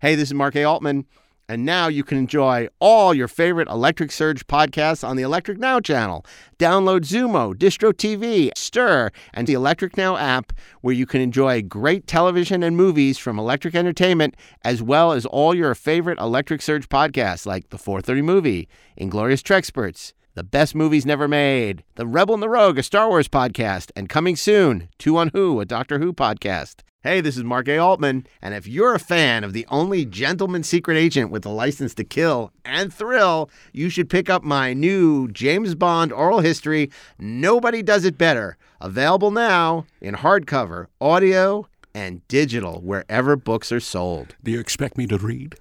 Hey, this is Mark A. Altman, and now you can enjoy all your favorite Electric Surge podcasts on the Electric Now channel. Download Xumo, Distro TV, Stir, and the Electric Now app, where you can enjoy great television and movies from Electric Entertainment, as well as all your favorite Electric Surge podcasts like The 430 Movie, Inglorious Treksperts, The Best Movies Never Made, The Rebel and the Rogue, a Star Wars podcast, and coming soon, Two on Who, a Doctor Who podcast. Hey, this is Mark A. Altman, and if you're a fan of the only gentleman secret agent with a license to kill and thrill, you should pick up my new James Bond oral history, Nobody Does It Better, available now in hardcover, audio, and digital wherever books are sold. Do you expect me to read?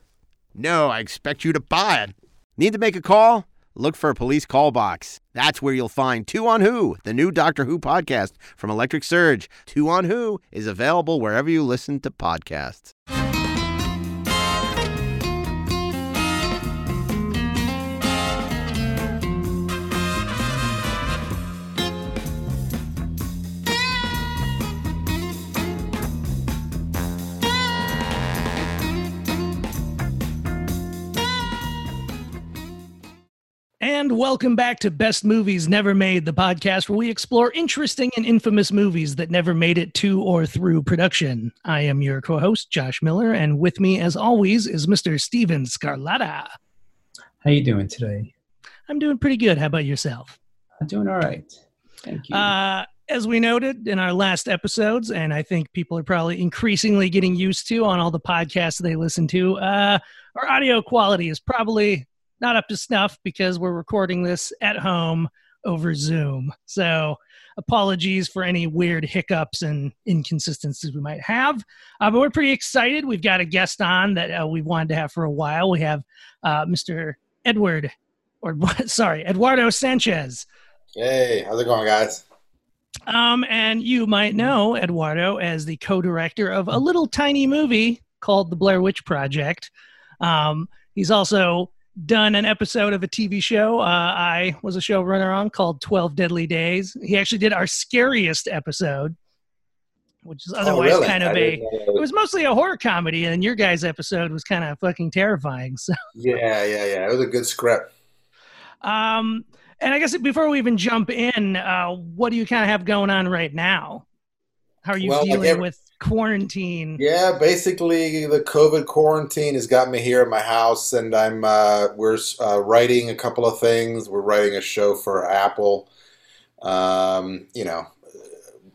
No, I expect you to buy it. Need to make a call? Look for a police call box. That's where you'll find Two on Who, the new Doctor Who podcast from Electric Surge. Two on Who is available wherever you listen to podcasts. And welcome back to Best Movies Never Made, the podcast where we explore interesting and infamous movies that never made it to or through production. I am your co host, Josh Miller, and with me, as always, is Mr. Steven Scarlatta. How are you doing today? I'm doing pretty good. How about yourself? I'm doing all right. Thank you. Uh, as we noted in our last episodes, and I think people are probably increasingly getting used to on all the podcasts they listen to, uh, our audio quality is probably not up to snuff because we're recording this at home over Zoom. So apologies for any weird hiccups and inconsistencies we might have. Uh, but we're pretty excited. We've got a guest on that uh, we've wanted to have for a while. We have uh, Mr. Edward, or sorry, Eduardo Sanchez. Hey, how's it going, guys? Um, and you might know Eduardo as the co-director of a little tiny movie called The Blair Witch Project. Um, he's also done an episode of a TV show. Uh, I was a showrunner on called 12 Deadly Days. He actually did our scariest episode, which is otherwise really? kind of I a. It was mostly a horror comedy, and your guys' episode was kind of fucking terrifying. So, Yeah, yeah, yeah. It was a good script. um, and I guess before we even jump in, uh, what do you kind of have going on right now? How are you Well, like dealing every- with quarantine? Yeah, basically the COVID quarantine has got me here at my house, and I'm uh, we're uh, writing a couple of things. We're writing a show for Apple. Um, you know,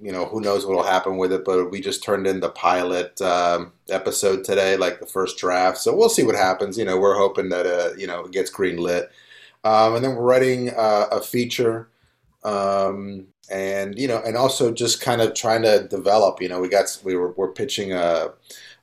you know who knows what will happen with it, but we just turned in the pilot um, episode today, like the first draft. So we'll see what happens. You know, we're hoping that uh, you know it gets green lit, um, and then we're writing uh, a feature. Um, and you know, and also just kind of trying to develop. You know, we got we were we're pitching a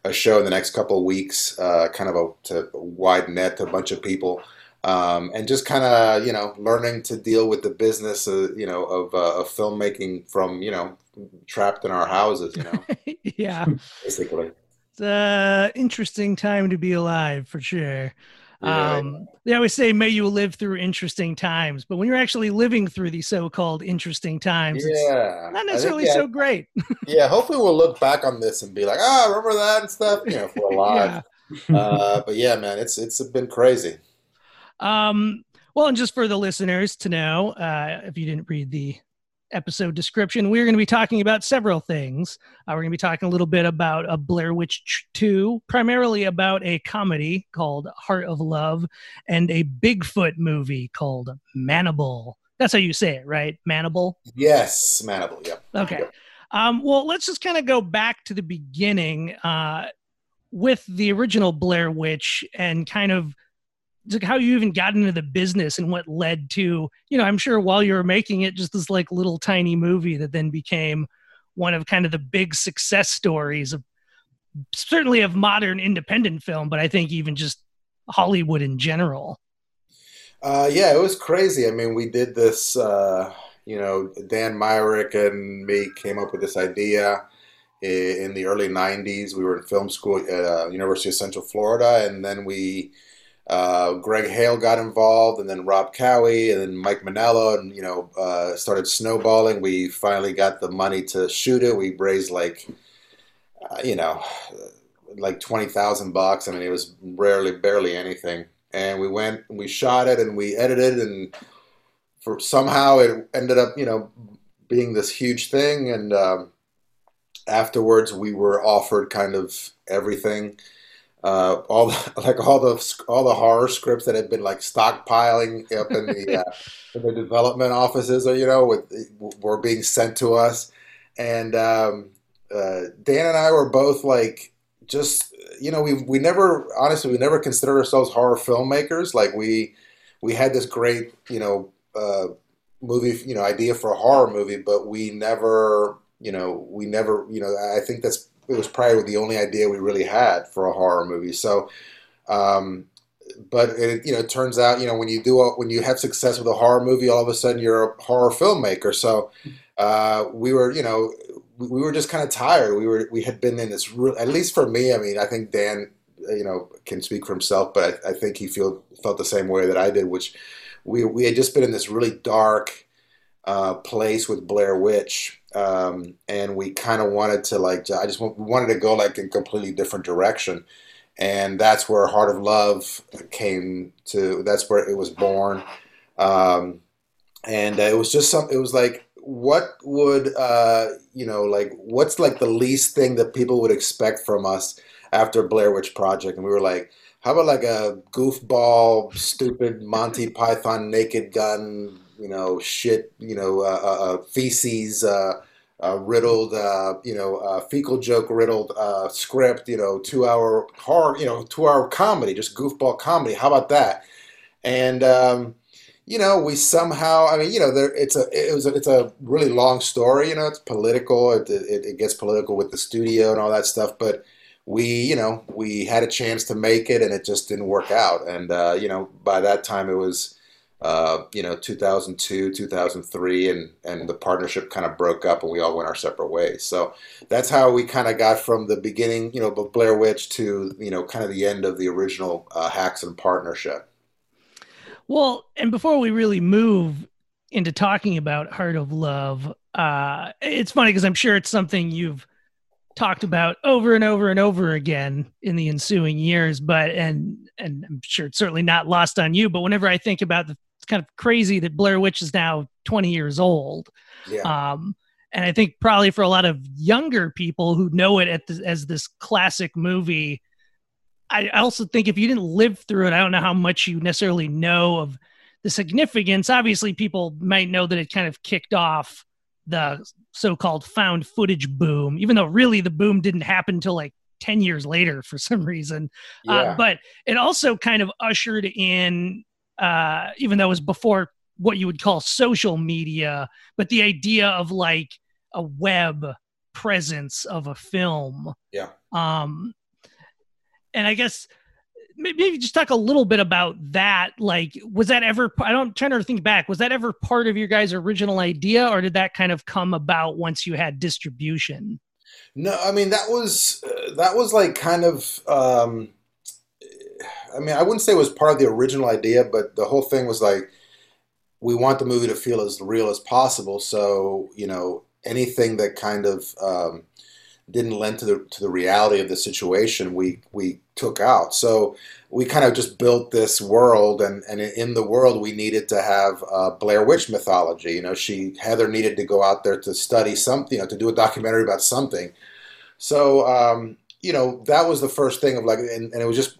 a show in the next couple of weeks, uh, kind of a to wide net to a bunch of people, um, and just kind of you know learning to deal with the business, uh, you know, of, uh, of filmmaking from you know trapped in our houses, you know, yeah. basically. It's an interesting time to be alive for sure. Yeah. Um, they always say, may you live through interesting times, but when you're actually living through these so called interesting times, it's Yeah, not I think, necessarily yeah, so great. yeah. Hopefully, we'll look back on this and be like, ah, remember that and stuff, you know, for a while. yeah. uh, but yeah, man, it's it's been crazy. Um, well, and just for the listeners to know, uh, if you didn't read the episode description, we're going to be talking about several things. Uh, we're going to be talking a little bit about a Blair Witch 2, primarily about a comedy called Heart of Love, and a Bigfoot movie called Manable. That's how you say it, right? Manable? Yes, Manable. Yep. Okay. Um, well, let's just kind of go back to the beginning uh, with the original Blair Witch and kind of like how you even got into the business and what led to, you know, I'm sure while you were making it, just this like little tiny movie that then became one of kind of the big success stories of certainly of modern independent film, but I think even just Hollywood in general. Uh, yeah, it was crazy. I mean, we did this. Uh, you know, Dan Myrick and me came up with this idea in the early '90s. We were in film school at uh, University of Central Florida, and then we, uh, Greg Hale got involved, and then Rob Cowie, and then Mike Monello, and you know, uh, started snowballing. We finally got the money to shoot it. We raised like, uh, you know, like twenty thousand bucks. I mean, it was rarely, barely anything. And we went, and we shot it, and we edited, and for somehow it ended up, you know, being this huge thing. And um, afterwards, we were offered kind of everything. Uh, all the, like all the all the horror scripts that had been like stockpiling up in the uh, in the development offices, or you know, with were being sent to us, and um, uh, Dan and I were both like just you know we we never honestly we never considered ourselves horror filmmakers. Like we we had this great you know uh, movie you know idea for a horror movie, but we never you know we never you know I think that's it was probably the only idea we really had for a horror movie. So. Um, but it you know it turns out you know when you do a, when you have success with a horror movie all of a sudden you're a horror filmmaker so uh, we were you know we were just kind of tired. We were we had been in this real, at least for me. I mean, I think Dan, you know, can speak for himself, but I, I think he feel felt the same way that I did, which we we had just been in this really dark uh, place with Blair Witch, um, and we kind of wanted to like I just wanted to go like in completely different direction, and that's where Heart of Love came to. That's where it was born, um, and uh, it was just some. It was like what would uh, you know like what's like the least thing that people would expect from us after Blair Witch Project? And we were like, how about like a goofball, stupid Monty Python naked gun, you know, shit, you know, uh, uh, uh feces. Uh, uh, riddled, uh, you know, uh, fecal joke riddled uh, script, you know, two hour horror, you know, two hour comedy, just goofball comedy. How about that? And um, you know, we somehow, I mean, you know, there, it's a, it was, a, it's a really long story. You know, it's political. It, it, it gets political with the studio and all that stuff. But we, you know, we had a chance to make it, and it just didn't work out. And uh, you know, by that time, it was, uh, you know, 2002, 2003, and and the partnership kind of broke up, and we all went our separate ways. So that's how we kind of got from the beginning, you know, of Blair Witch to you know, kind of the end of the original uh, Haxan partnership. Well, and before we really move into talking about Heart of Love, uh, it's funny because I'm sure it's something you've talked about over and over and over again in the ensuing years. But and and I'm sure it's certainly not lost on you. But whenever I think about the it's kind of crazy that Blair Witch is now 20 years old. Yeah. Um, and I think probably for a lot of younger people who know it the, as this classic movie, I also think if you didn't live through it, I don't know how much you necessarily know of the significance. Obviously, people might know that it kind of kicked off the so-called found footage boom, even though really the boom didn't happen until like 10 years later for some reason. Uh, yeah. Uh, but it also kind of ushered in, uh, even though it was before what you would call social media, but the idea of like a web presence of a film. Yeah. Um, and I guess maybe just talk a little bit about that. Like, was that ever? I don't trying to think back. Was that ever part of your guys' original idea, or did that kind of come about once you had distribution? No, I mean that was uh, that was like kind of. Um, I mean, I wouldn't say it was part of the original idea, but the whole thing was like we want the movie to feel as real as possible. So you know, anything that kind of um, didn't lend to the to the reality of the situation we we took out. So we kind of just built this world, and and in the world we needed to have uh, Blair Witch mythology. You know, she Heather needed to go out there to study something, you know, to do a documentary about something. So um, you know that was the first thing of like, and, and it was just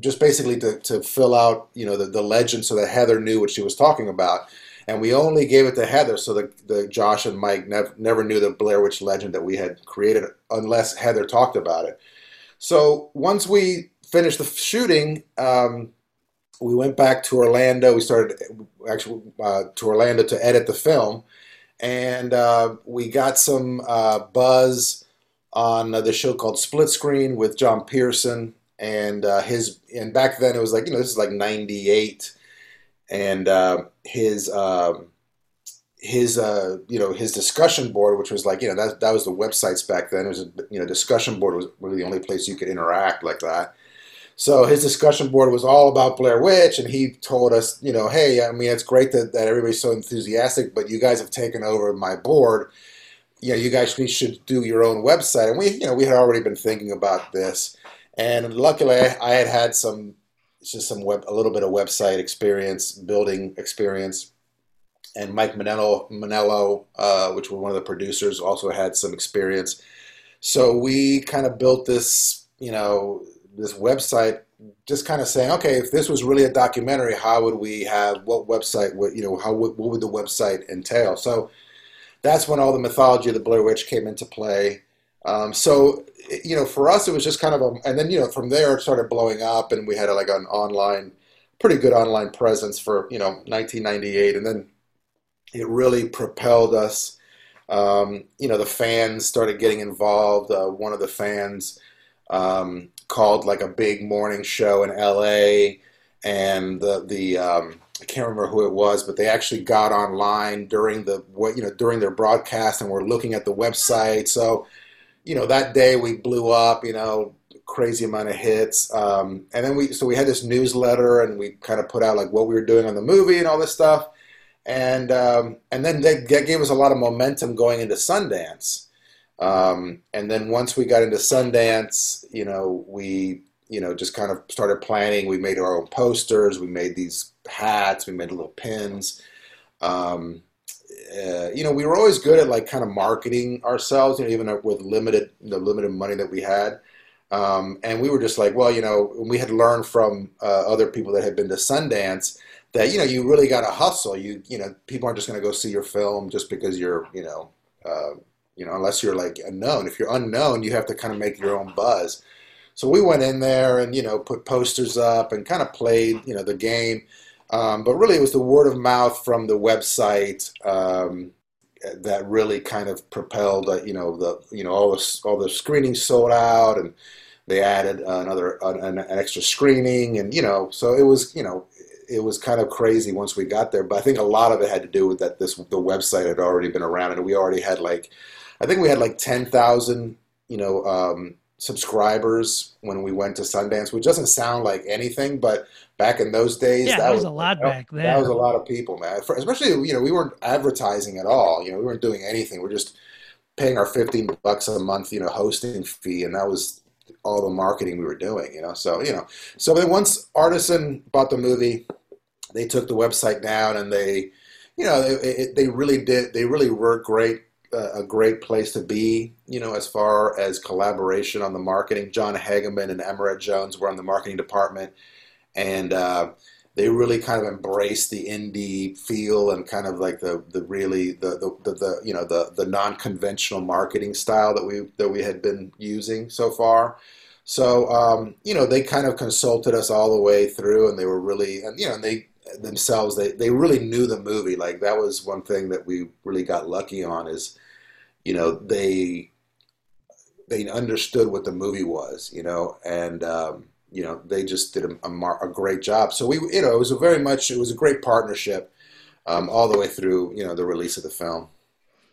just basically to, to fill out you know the, the legend so that Heather knew what she was talking about and we only gave it to Heather so that the Josh and Mike nev- never knew the Blair Witch legend that we had created unless Heather talked about it. So once we finished the shooting, um, we went back to Orlando. We started actually uh, to Orlando to edit the film, and uh, we got some uh, buzz on the show called Split Screen with John Pierson and uh, his. And back then it was like you know this is like '98 and uh, his um, his uh, you know his discussion board, which was like you know that that was the websites back then. It was a, you know discussion board was really the only place you could interact like that. So his discussion board was all about Blair Witch, and he told us, you know, hey, I mean, it's great that, that everybody's so enthusiastic, but you guys have taken over my board. you know, you guys should do your own website. And we, you know, we had already been thinking about this. And luckily, I had had some, just some web, a little bit of website experience, building experience. And Mike Monello, Monello uh, which was one of the producers, also had some experience. So we kind of built this, you know, this website, just kind of saying, okay, if this was really a documentary, how would we have what website? What you know, how what would the website entail? So that's when all the mythology of the Blair Witch came into play. Um, so, you know, for us, it was just kind of a, and then, you know, from there it started blowing up and we had like an online, pretty good online presence for, you know, 1998. And then it really propelled us. Um, you know, the fans started getting involved. Uh, one of the fans um, called like a big morning show in LA and the, the, um, I can't remember who it was, but they actually got online during the what you know during their broadcast and were looking at the website. So, you know, that day we blew up. You know, crazy amount of hits. Um, and then we so we had this newsletter and we kind of put out like what we were doing on the movie and all this stuff. And um, and then that, that gave us a lot of momentum going into Sundance. Um, and then once we got into Sundance, you know, we you know just kind of started planning. We made our own posters. We made these hats. We made little pins. Um, uh, you know, we were always good at like kind of marketing ourselves, you know, even with limited the limited money that we had. Um, and we were just like, well, you know, we had learned from uh, other people that had been to Sundance that you know you really got to hustle. You you know, people aren't just going to go see your film just because you're you know, uh, you know, unless you're like unknown. If you're unknown, you have to kind of make your own buzz. So we went in there and you know put posters up and kind of played you know the game. Um, but really, it was the word of mouth from the website um, that really kind of propelled, uh, you know, the you know all the all the screenings sold out, and they added another an, an, extra screening, and you know, so it was you know it was kind of crazy once we got there. But I think a lot of it had to do with that this the website had already been around, and we already had like I think we had like ten thousand you know um, subscribers when we went to Sundance, which doesn't sound like anything, but back in those days, yeah, that was, was, a lot that, back then. That was a lot of people, man. For, especially, you know, we weren't advertising at all. You know, we weren't doing anything. We're just paying our fifteen bucks a month, you know, hosting fee, and that was all the marketing we were doing. You know, so you know, so then once Artisan bought the movie, they took the website down, and they, you know, they, they really did. They really were great a great place to be, you know, as far as collaboration on the marketing. John Hegeman and Emma Jones were on the marketing department, and uh, they really kind of embraced the indie feel and kind of like the the really the the, the, the you know the the non conventional marketing style that we that we had been using so far. So um, you know, they kind of consulted us all the way through, and they were really and you know, and they themselves they, they really knew the movie like that was one thing that we really got lucky on is you know they they understood what the movie was you know and um, you know they just did a, a, a, great job so we you know it was a very much it was a great partnership um, all the way through you know the release of the film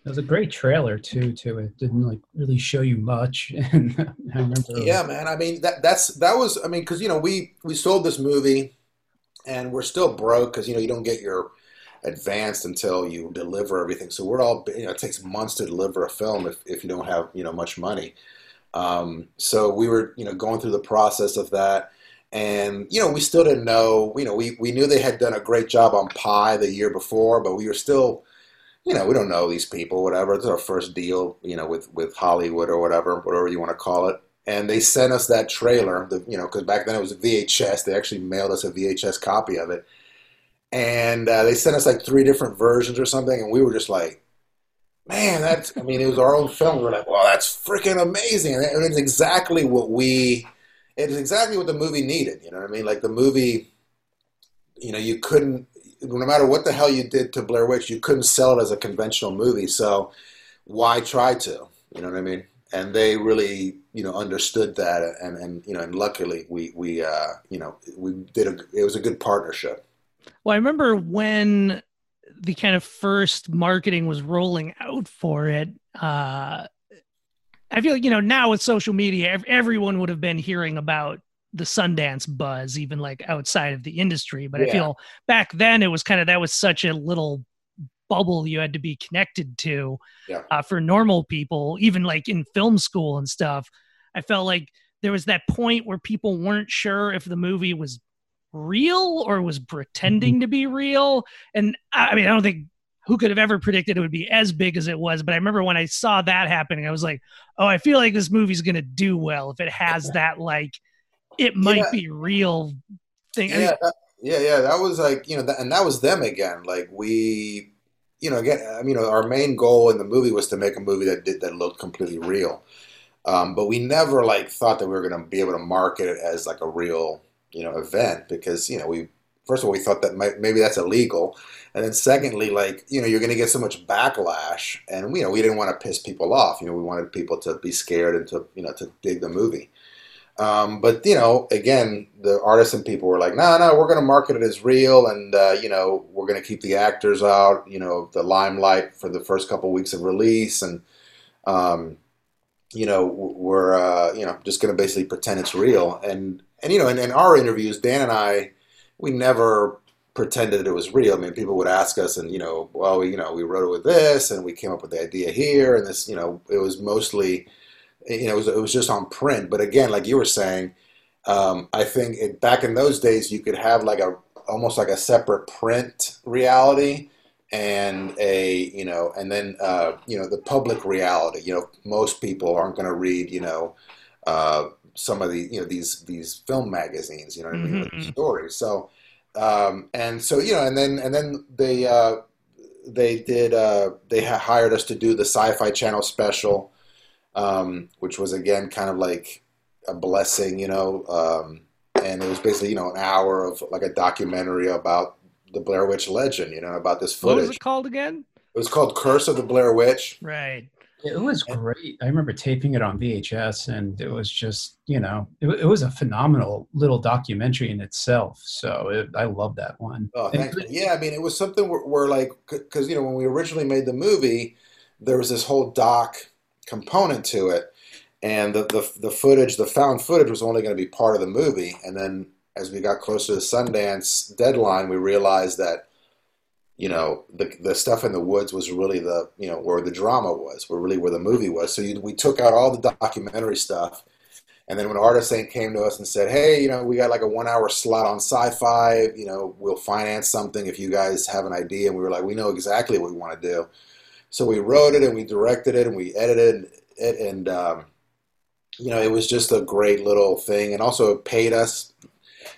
it was a great trailer too. To it didn't like really show you much, and I remember. Yeah, man. I mean that that's that was. I mean, because you know we we sold this movie and we're still broke because you know you don't get your advanced until you deliver everything. So we're all you know it takes months to deliver a film if if you don't have you know much money. Um, so we were you know going through the process of that. And you know, we still didn't know. You know, we, we knew they had done a great job on Pi the year before, but we were still, you know, we don't know these people. Whatever. It's our first deal, you know, with with Hollywood or whatever, whatever you want to call it and they sent us that trailer. The, you know, because back then it was VHS. They actually mailed us a VHS copy of it, and uh, they sent us like three different versions or something, and we were just like, "Man, that's." I mean, it was our own film. We're like, "Well, that's freaking amazing!" And it's exactly what we. It is exactly what the movie needed. You know what I mean? Like the movie. You know, you couldn't. No matter what the hell you did to Blair Witch, you couldn't sell it as a conventional movie. So, why try to? You know what I mean? and they really you know understood that and and you know and luckily we we uh you know we did a it was a good partnership well i remember when the kind of first marketing was rolling out for it uh i feel like you know now with social media everyone would have been hearing about the sundance buzz even like outside of the industry but yeah. i feel back then it was kind of that was such a little bubble you had to be connected to Yeah. uh, for normal people, even like in film school and stuff. I felt like there was that point where people weren't sure if the movie was real or was pretending to be real. And I mean, I don't think who could have ever predicted it would be as big as it was. But I remember when I saw that happening, I was like, oh, I feel like this movie's going to do well if it has that, like, it might Yeah. be real thing. I mean, Yeah, that, yeah, yeah. That was like you know, that, and that was them again. Like we, you know, again, I mean, you know, our main goal in the movie was to make a movie that did that looked completely real. Um, but we never like thought that we were going to be able to market it as like a real, you know, event because you know we first of all we thought that might, maybe that's illegal, and then secondly, like you know, you're going to get so much backlash, and you know, we didn't want to piss people off. You know, we wanted people to be scared and to you know to dig the movie. Um, but you know, again, the artists and people were like, "No, no, we're going to market it as real, and uh, you know, we're going to keep the actors out, you know, the limelight for the first couple weeks of release, and um, you know, we're uh, you know just going to basically pretend it's real." And and you know, in, in our interviews, Dan and I, we never pretended that it was real. I mean, people would ask us, and you know, well, we you know, we wrote it with this, and we came up with the idea here, and this, you know, it was mostly you know, it was, it was just on print. But again, like you were saying, um, I think it, back in those days, you could have like a almost like a separate print reality and a you know, and then uh, you know the public reality. You know, most people aren't going to read you know uh, some of the you know these these film magazines. You know what I mean? With Mhm. stories. So um, and so you know, and then and then they uh, they did uh, they ha- hired us to do the Sci-Fi Channel special um, which was again kind of like a blessing, you know. Um, and it was basically, you know, an hour of like a documentary about the Blair Witch legend, you know, about this footage. what was it called again? It was called Curse of the Blair Witch. Right. It was great. I remember taping it on VHS, and it was just, you know, it, it was a phenomenal little documentary in itself. So it, I love that one. Oh, And-. Yeah, I mean, it was something where, where like, because you know, when we originally made the movie, there was this whole doc component to it, and the the, the footage, the found footage, was only going to be part of the movie. And then as we got closer to the Sundance deadline, we realized that, you know, the the stuff in the woods was really the you know where the drama was, where really where the movie was. So you, we took out all the documentary stuff. And then when Artisan came to us and said, "Hey, you know, we got like a one-hour slot on Sci-Fi. You know, we'll finance something if you guys have an idea." And we were like, "We know exactly what we want to do." So we wrote it and we directed it and we edited it, and um, you know, it was just a great little thing. And also, it paid us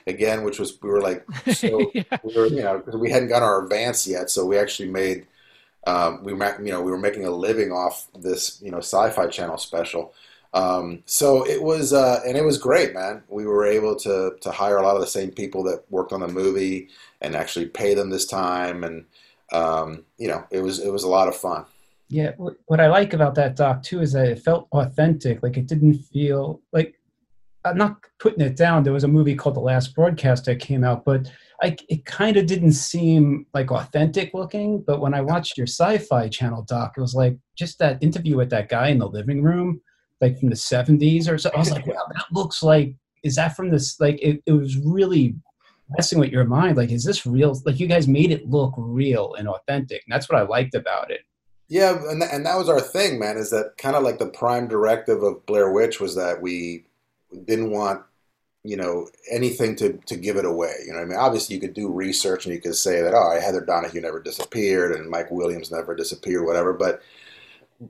again, which was we were like, so yeah. we were, you know, because we hadn't got our advance yet, so we actually made. Um, we, ma- you know, we were making a living off this, you know, Sci-Fi Channel special. Um, so it was, uh, and it was great, man. We were able to to hire a lot of the same people that worked on the movie and actually pay them this time, and um, you know, it was it was a lot of fun. Yeah, what, what I like about that doc too is that it felt authentic. Like it didn't feel like I'm not putting it down. There was a movie called The Last Broadcast that came out, but I, it kind of didn't seem like authentic looking. But when I watched your Sci-Fi Channel doc, it was like just that interview with that guy in the living room, like from the '70s or so. I was like, wow, that looks like. Is that from this? Like it, it was really messing with your mind. Like, is this real? Like you guys made it look real and authentic. And that's what I liked about it. Yeah, and th- and that was our thing, man. Is that kind of like the prime directive of Blair Witch was that we didn't want you know anything to to give it away. You know, I mean, obviously you could do research and you could say that oh, Heather Donahue never disappeared and Mike Williams never disappeared, whatever. But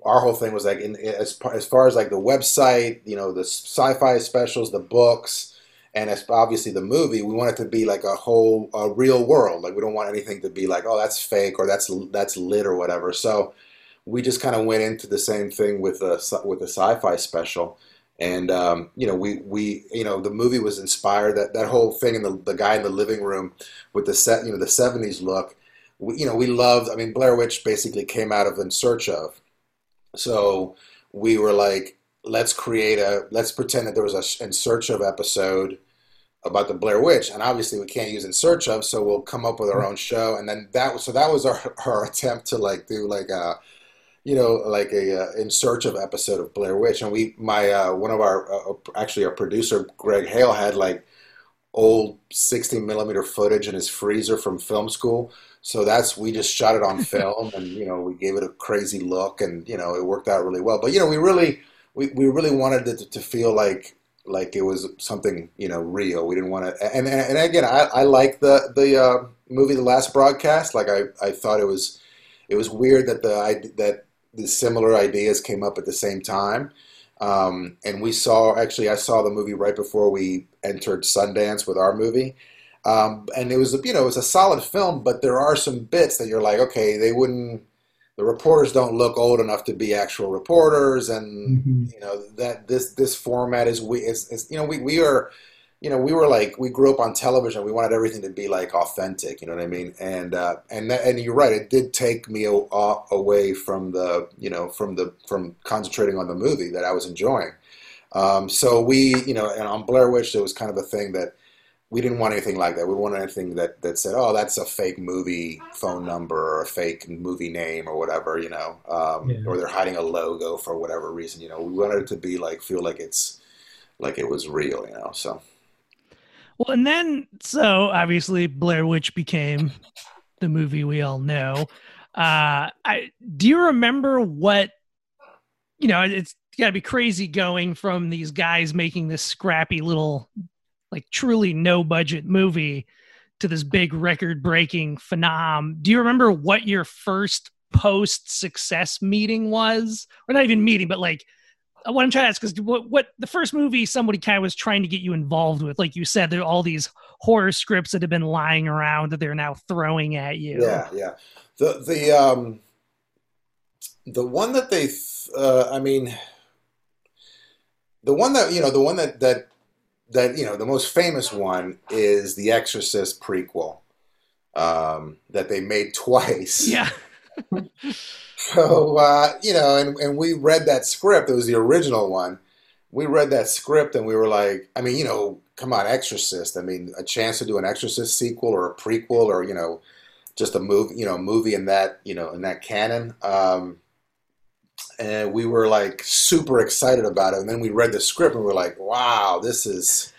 our whole thing was like in, as as far as like the website, you know, the sci-fi specials, the books, and as obviously the movie, we want it to be like a whole a real world. Like we don't want anything to be like oh that's fake or that's that's lit or whatever. So we just kind of went into the same thing with the with the sci-fi special. And um, you know, we we you know the movie was inspired that that whole thing and the the guy in the living room with the set you know the '70s look. We, you know, we loved. I mean, Blair Witch basically came out of In Search of. So we were like, let's create a let's pretend that there was a In Search of episode about the Blair Witch, and obviously we can't use In Search of, so we'll come up with our own show. And then that was so that was our our attempt to like do like a you know, like a uh, in search of episode of Blair Witch, and we, my uh, one of our uh, actually our producer Greg Hale had like old 60 millimeter footage in his freezer from film school. So that's we just shot it on film, and you know we gave it a crazy look, and you know it worked out really well. But you know we really we, we really wanted it to, to feel like like it was something you know real. We didn't want to, and and, again I, I like the the uh, movie The Last Broadcast. Like I, I thought it was it was weird that the that the similar ideas came up at the same time. Um, and we saw actually I saw the movie right before we entered Sundance with our movie. Um, and it was you know it was a solid film, but there are some bits that you're like, okay, they wouldn't. The reporters don't look old enough to be actual reporters, and mm-hmm. you know that this this format is we is, is you know we we are you know, we were like, we grew up on television. We wanted everything to be like authentic. You know what I mean? And uh, and and you're right. It did take me a, a, away from the, you know, from the from concentrating on the movie that I was enjoying. Um, so we, you know, and on Blair Witch, there was kind of a thing that we didn't want anything like that. We wanted anything that that said, oh, that's a fake movie phone number or a fake movie name or whatever, you know, um, yeah. or they're hiding a logo for whatever reason. You know, we wanted it to be like feel like it's like it was real. You know, so. Well, and then so obviously Blair Witch became the movie we all know. Uh, I do you remember what you know? It's got to be crazy going from these guys making this scrappy little, like truly no budget movie to this big record breaking phenom. Do you remember what your first post success meeting was, or not even meeting, but like what I'm trying to ask is what, what the first movie somebody kind of was trying to get you involved with, like you said, there are all these horror scripts that have been lying around that they're now throwing at you. Yeah, yeah. The the um the one that they, uh, I mean, the one that you know, the one that that that you know, the most famous one is the Exorcist prequel um, that they made twice. Yeah. So uh, you know, and and we read that script. It was the original one. We read that script and we were like, I mean, you know, come on, Exorcist. I mean, a chance to do an Exorcist sequel or a prequel or you know, just a movie, you know, movie in that you know in that canon. Um, and we were like super excited about it. And then we read the script and we are like, wow, this is,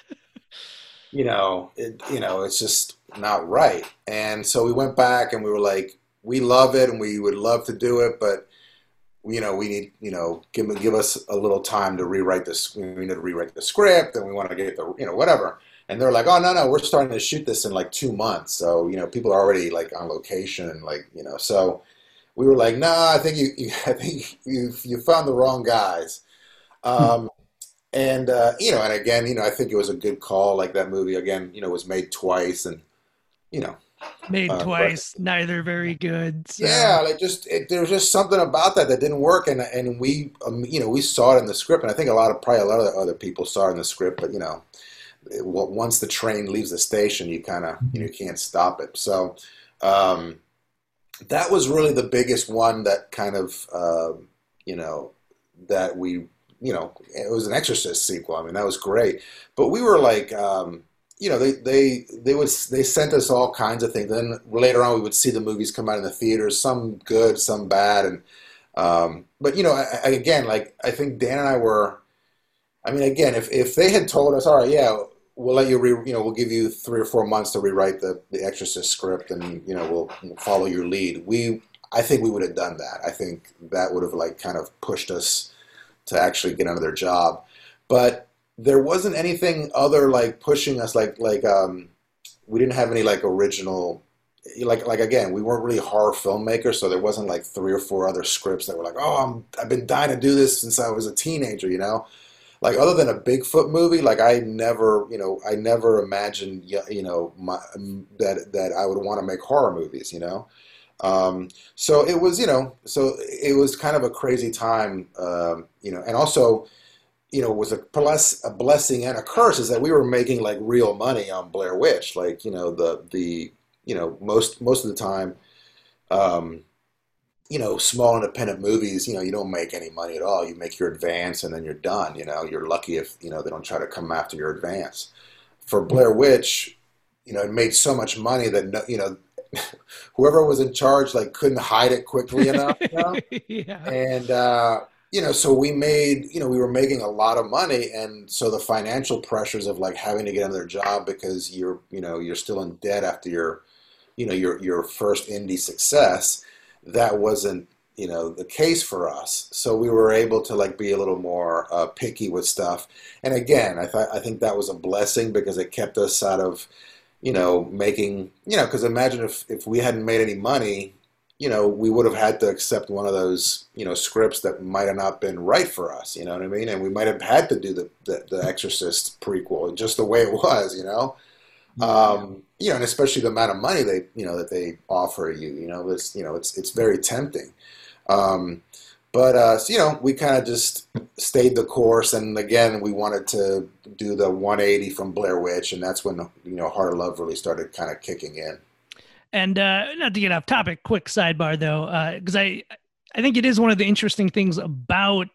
you know, it, you know, it's just not right. And so we went back and we were like, we love it and we would love to do it, but you know, we need, you know, give give us a little time to rewrite this. We need to rewrite the script, and we want to get the, you know, whatever. And they're like, oh no, no, we're starting to shoot this in like two months. So you know, people are already like on location like, you know, so we were like, no, nah, I think you, you, I think you, you found the wrong guys. Um, and uh, you know, and again, you know, I think it was a good call. Like that movie again, you know, was made twice, and you know, made uh, twice, but, neither very good. So. Yeah, like just it, there was just something about that that didn't work, and and we, um, you know, we saw it in the script, and I think a lot of probably a lot of other people saw it in the script, but you know, it, once the train leaves the station, you kind of you, know, you can't stop it. So um, that was really the biggest one that kind of uh, you know that we you know it was an Exorcist sequel. I mean that was great, but we were like. Um, you know, they they they would they sent us all kinds of things. Then later on, we would see the movies come out in the theaters, some good, some bad, and um, but you know, I, I, again, like I think Dan and I were. I mean, again, if if they had told us, all right, yeah, we'll let you re, you know, we'll give you three or four months to rewrite the the Exorcist script, and you know, we'll, we'll follow your lead. We, I think we would have done that. I think that would have like kind of pushed us to actually get another job, but there wasn't anything other like pushing us like like um we didn't have any like original like like again we weren't really horror filmmakers so there wasn't like three or four other scripts that were like oh I'm I've been dying to do this since I was a teenager you know? Like other than a Bigfoot movie like I never you know I never imagined you know my, that that I would want to make horror movies you know? Um, so it was you know so it was kind of a crazy time um, you know and also you know was a bless a blessing and a curse is that we were making like real money on Blair Witch. Like you know the the you know most most of the time, um, you know small independent movies. You know you don't make any money at all. You make your advance and then you're done. You know you're lucky if you know they don't try to come after your advance. For Blair Witch, you know it made so much money that no, you know whoever was in charge like couldn't hide it quickly enough. You know? yeah. And uh, you know, so we made, you know, we were making a lot of money, and so the financial pressures of like having to get another job because you're, you know, you're still in debt after your, you know, your your first indie success, that wasn't, you know, the case for us. So we were able to like be a little more uh, picky with stuff. And again, I thought I think that was a blessing because it kept us out of, you know, making, you know, because imagine if if we hadn't made any money you know, we would have had to accept one of those, you know, scripts that might have not been right for us. You know what I mean? And we might have had to do the the, the Exorcist prequel just the way it was. You know, yeah. um, you know, and especially the amount of money they, you know, that they offer you. You know, it's you know, it's it's very tempting. Um, but uh, so, you know, we kind of just stayed the course, and again, we wanted to do the 180 from Blair Witch, and that's when you know Heart of Love really started kind of kicking in. And uh, not to get off topic, quick sidebar though, because uh, I I think it is one of the interesting things about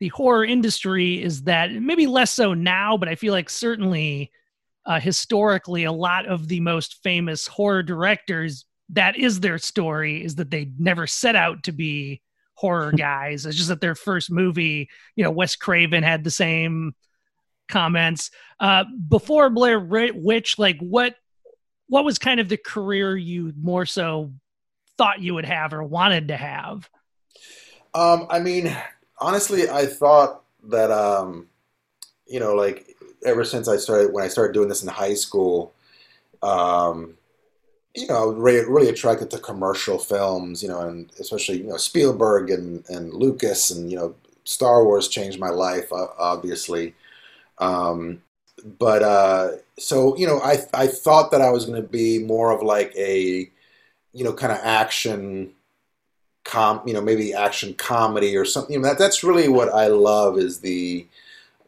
the horror industry is that maybe less so now, but I feel like certainly uh, historically, a lot of the most famous horror directors that is their story is that they never set out to be horror guys. It's just that their first movie, you know, Wes Craven had the same comments. Uh, before Blair Witch, like what what was kind of the career you more so thought you would have or wanted to have? Um, I mean, honestly, I thought that um, you know, like ever since I started when I started doing this in high school, um, you know, really, really attracted to commercial films, you know, and especially you know Spielberg and and Lucas and you know Star Wars changed my life, obviously. Um, but uh, so you know, I I thought that I was going to be more of like a, you know, kind of action, com, you know, maybe action comedy or something. You know, that that's really what I love is the,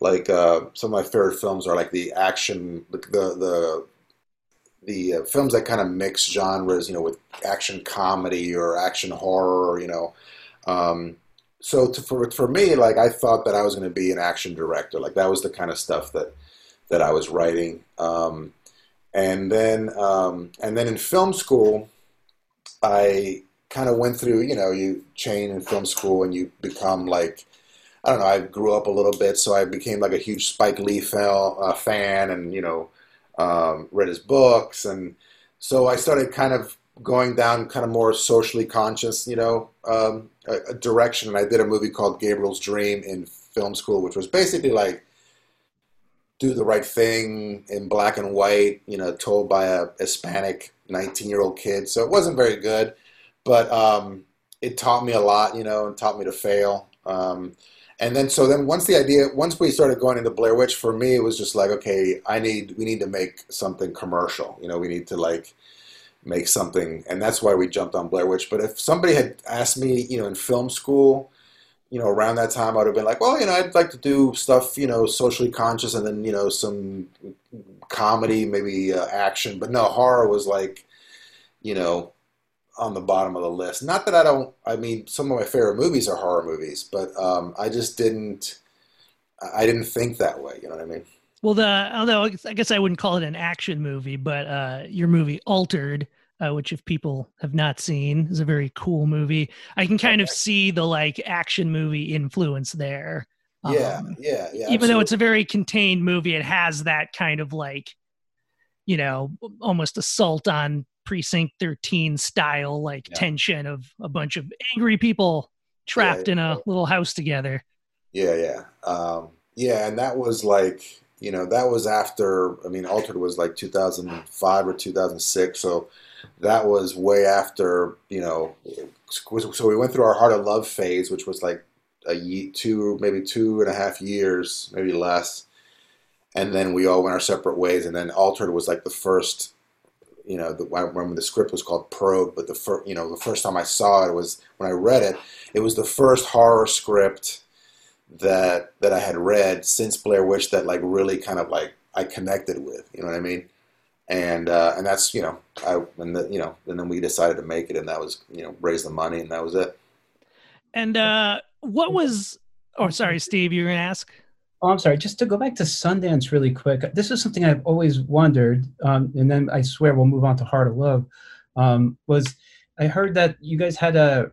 like uh, some of my favorite films are like the action, the the the uh, films that kind of mix genres, you know, with action comedy or action horror, you know. Um, so to, for for me, like I thought that I was going to be an action director. Like that was the kind of stuff that that I was writing. Um, and then um, and then in film school, I kind of went through. You know, you chain in film school and you become like. I don't know. I grew up a little bit, so I became like a huge Spike Lee uh, fan, and you know, um, read his books, and so I started kind of going down kind of more socially conscious, you know, um, a, a direction. And I did a movie called Gabriel's Dream in film school, which was basically like do the right thing in black and white, you know, told by a Hispanic 19 year old kid. So it wasn't very good, but um, it taught me a lot, you know, and taught me to fail. Um, and then, so then once the idea, once we started going into Blair Witch, for me, it was just like, okay, I need, we need to make something commercial. You know, we need to like make something, and that's why we jumped on Blair Witch. But if somebody had asked me, you know, in film school, you know, around that time, I would have been like, well, you know, I'd like to do stuff, you know, socially conscious, and then you know, some comedy, maybe uh, action. But no, horror was like, you know, on the bottom of the list. Not that I don't. I mean, some of my favorite movies are horror movies, but um, I just didn't. I didn't think that way. You know what I mean? Well, the although I guess I wouldn't call it an action movie, but uh, your movie Altered uh, which if people have not seen is a very cool movie. I can kind of see the like action movie influence there. Yeah, um, yeah, yeah. Even absolutely. though it's a very contained movie, it has that kind of like, you know, almost assault on precinct 13 style like yeah. tension of a bunch of angry people trapped yeah, in a little house together. Yeah, yeah. Um, yeah, and that was like, you know, that was after, I mean, Altered was like 2005 or 2006. So that was way after you know. So we went through our heart of love phase, which was like a year, two, maybe two and a half years, maybe less, and then we all went our separate ways. And then Altered was like the first, you know, the, the script was called Probe, but the first, you know, the first time I saw it was when I read it. It was the first horror script that that I had read since Blair Witch that like really kind of like I connected with. You know what I mean? and uh, and that's you know I and the, you know and then we decided to make it and that was you know raise the money and that was it. And uh, what was? Oh, sorry, Steve, you were gonna ask. Oh, I'm sorry. Just to go back to Sundance really quick. This is something I've always wondered, um, and then I swear we'll move on to Heart of Love. Um, was I heard that you guys had a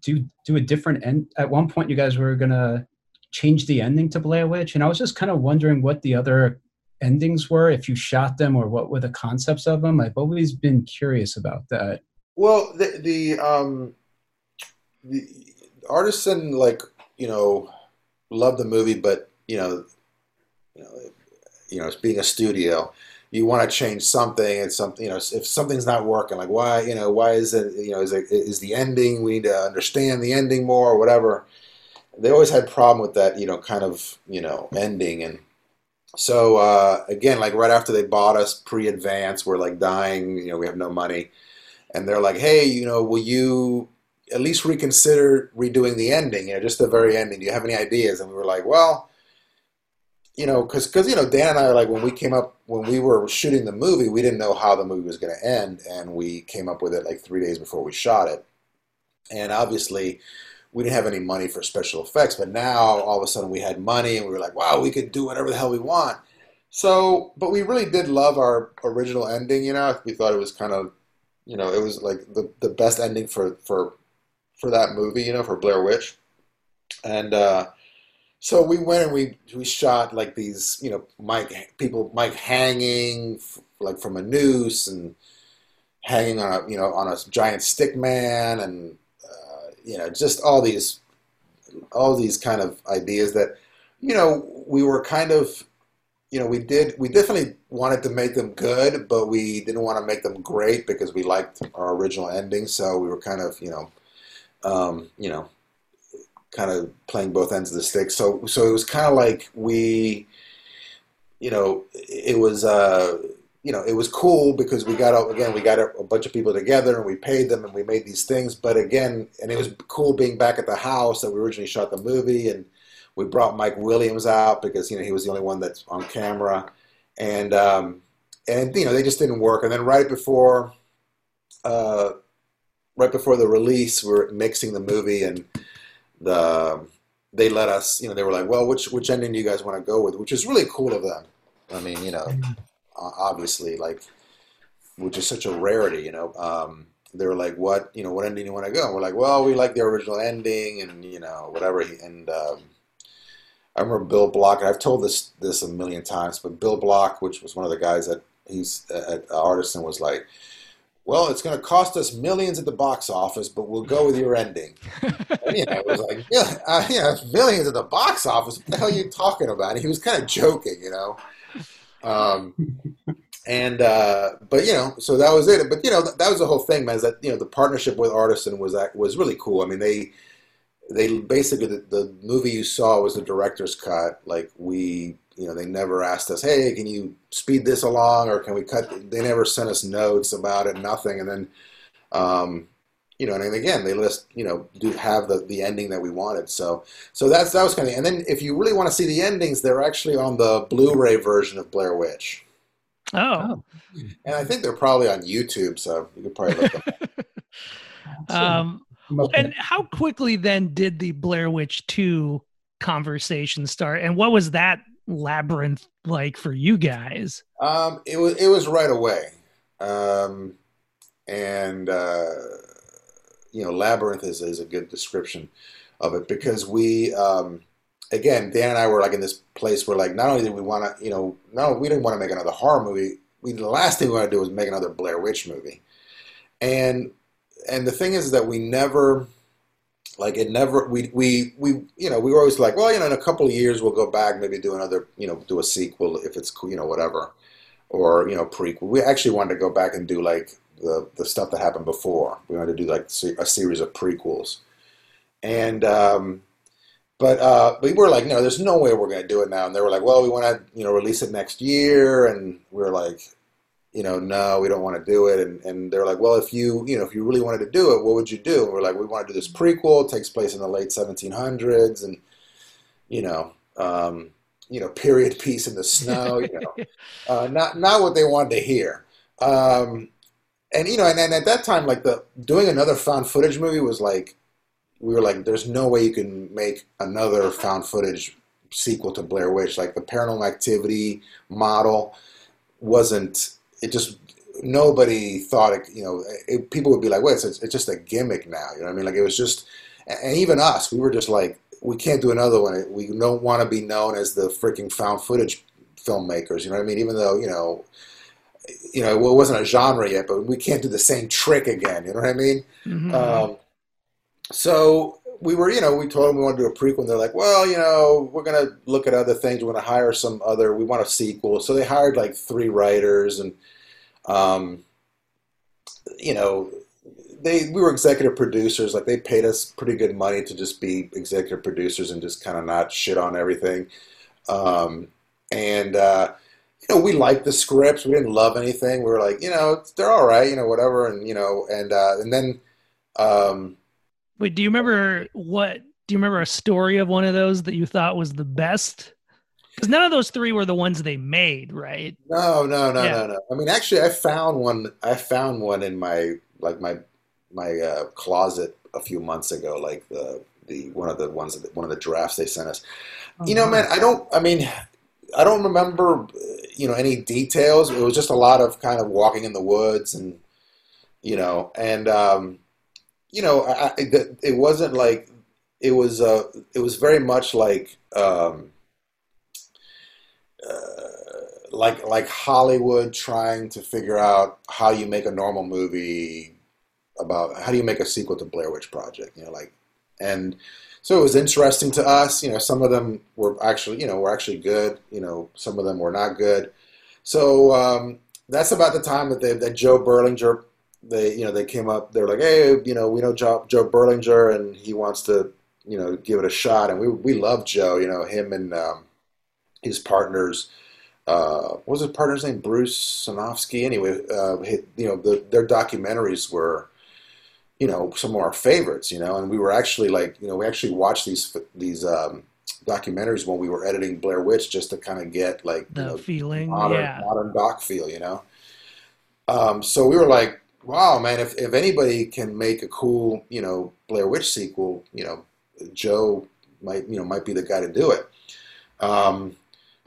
do do a different end. At one point, you guys were gonna change the ending to Blair Witch, and I was just kind of wondering what the other endings were, if you shot them, or what were the concepts of them. I've always been curious about that. Well, the the um, the artisan like you know loved the movie, but you know, you know, you know, it's being a studio, you want to change something and something. You know, if something's not working, like why you know why is it you know is it is the ending? We need to understand the ending more or whatever. They always had problem with that, you know, kind of you know ending and. So uh, again, like right after they bought us pre-advance, we're like dying. You know, we have no money, and they're like, "Hey, you know, will you at least reconsider redoing the ending, you know, just the very ending. Do you have any ideas? And we were like, well, you know, because because you know, Dan and I are like when we came up when we were shooting the movie, we didn't know how the movie was going to end, and we came up with it like three days before we shot it. And obviously, we didn't have any money for special effects, but now all of a sudden we had money, and we were like, wow, we could do whatever the hell we want. So, but we really did love our original ending. You know, we thought it was kind of, you know, it was like the the best ending for for for that movie, you know, for Blair Witch. And uh, so we went and we we shot like these, you know, Mike people Mike hanging like from a noose and hanging on a you know on a giant stick man and you know just all these all these kind of ideas that you know we were kind of you know we did we definitely wanted to make them good but we didn't want to make them great because we liked our original ending so we were kind of you know um, you know, kind of playing both ends of the stick. So, so it was kind of like we, you know, it was, uh, you know, it was cool because we got out again, we got a, bunch of people together and we paid them and we made these things. But again, and it was cool being back at the house that we originally shot the movie, and we brought Mike Williams out because you know he was the only one that's on camera, and um, and you know they just didn't work. And then right before. Uh, right before the release, we are mixing the movie, and the they let us, you know, they were like, "Well, which which ending do you guys want to go with?" Which is really cool of them. I mean, you know, mm-hmm. Obviously, like, which is such a rarity, you know. Um, they were like, "What, you know, what ending do you want to go?" And we're like, "Well, we like the original ending, and you know, whatever." And um, I remember Bill Block. I've told this this a million times, but Bill Block, which was one of the guys that he's at Artisan, was like well, it's going to cost us millions at the box office, but we'll go with your ending. and, you know, it was like, yeah, uh, yeah, millions at the box office. What the hell are you talking about? And he was kind of joking, you know. Um, and uh, but you know, so that was it. But you know, that, that was the whole thing, man. Is that you know the partnership with Artisan was that was really cool. I mean, they they basically the, the movie you saw was the director's cut. Like we you know, they never asked us, hey, can you speed this along or can we cut? They never sent us notes about it, nothing. And then, um, you know, and again, they list, you know, do have the, the ending that we wanted. So, so that's, that was kind of, and then if you really want to see the endings, they're actually on the Blu-ray version of Blair Witch. Oh. And I think they're probably on YouTube, so you could probably look them um, and how quickly then did the Blair Witch 2 conversation start? And what was that labyrinth like for you guys? Um, it was it was right away, um, and uh, you know, labyrinth is is a good description of it because we. Um, again, Dan and I were like in this place where like not only did we want to, you know, no, we didn't want to make another horror movie. We the last thing we want to do was make another Blair Witch movie, and and the thing is that we never like it never we we we you know we were always like well you know in a couple of years we'll go back maybe do another you know do a sequel if it's you know whatever or you know prequel we actually wanted to go back and do like the the stuff that happened before we wanted to do like a series of prequels and um but uh we were like no there's no way we're going to do it now and they were like well we want to you know release it next year and we are like you know, no, we don't want to do it. And, and they're like, well, if you, you know, if you really wanted to do it, what would you do? And we're like, we want to do this prequel. It takes place in the late 1700s and, you know, um, you know, period piece in the snow, you know, uh, not, not what they wanted to hear. Um, and, you know, and, and at that time, like the, doing another found footage movie was like, we were like, there's no way you can make another found footage sequel to Blair Witch. Like the paranormal activity model wasn't it just nobody thought it. You know, it, people would be like, "Wait, it's, it's just a gimmick now." You know what I mean? Like it was just and even us, we were just like, we can't do another one. We don't want to be known as the freaking found footage filmmakers. You know what I mean? Even though you know, you know, well, it wasn't a genre yet, but we can't do the same trick again. You know what I mean? Mhm. Um, so we were, you know, we told them we want to do a prequel, and they're like, well, you know, we're going to look at other things. We're going to hire some other, we want a sequel. So they hired like three writers, and, um, you know, they we were executive producers. Like they paid us pretty good money to just be executive producers and just kind of not shit on everything. Um, and uh, you know, we liked the scripts. We didn't love anything. We were like, you know, they're all right, you know, whatever. And you know, and uh, and then. Um, Wait, do you remember what? Do you remember a story of one of those that you thought was the best? Because none of those three were the ones they made, right? No, no, no, Yeah. no, no. I mean, actually, I found one. I found one in my like my my uh, closet a few months ago. Like the the one of the ones that one of the drafts they sent us. You know, man, I don't. I mean, I don't remember. You know, any details. It was just a lot of kind of walking in the woods and you know, and um, you know, I, I, it it wasn't like it was. Uh, it was very much like. Um, uh, like like Hollywood trying to figure out how you make a normal movie about how do you make a sequel to Blair Witch Project, you know, like and so it was interesting to us, you know, some of them were actually, you know, were actually good, you know, some of them were not good. So um, that's about the time that they that Joe Berlinger they you know they came up they're like hey you know we know Joe, Joe Berlinger and he wants to you know give it a shot and we we love Joe you know him and um, his partners uh, what was his partner's name? Bruce Sinofsky. Anyway, uh, you know, the, their documentaries were, you know, some of our favorites. You know, and we were actually like, you know, we actually watched these these um, documentaries when we were editing Blair Witch just to kind of get like, The you know, feeling, modern yeah. modern doc feel. You know, um, so we were like, wow, man, if if anybody can make a cool, you know, Blair Witch sequel, you know, Joe might you know might be the guy to do it. Um,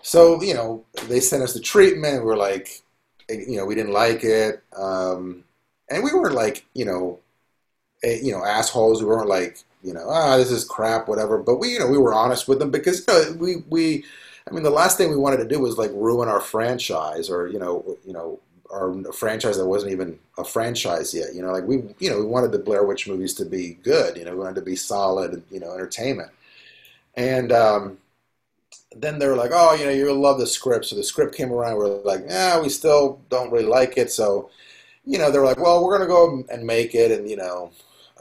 so you know, they sent us the treatment. We were like, you know, we didn't like it, um, and we weren't like, you know, you know, assholes. We weren't like, you know, ah, this is crap, whatever. But we, you know, we were honest with them because you know, we we. I mean, the last thing we wanted to do was like ruin our franchise, or you know, you know, our franchise that wasn't even a franchise yet. You know, like we, you know, we wanted the Blair Witch movies to be good. You know, we wanted to be solid, you know, entertainment. And um, then they were like, "Oh, you know, you'll love the script." So the script came around. We are like, "Yeah, we still don't really like it." So, you know, they were like, "Well, we're gonna go and make it," and you know,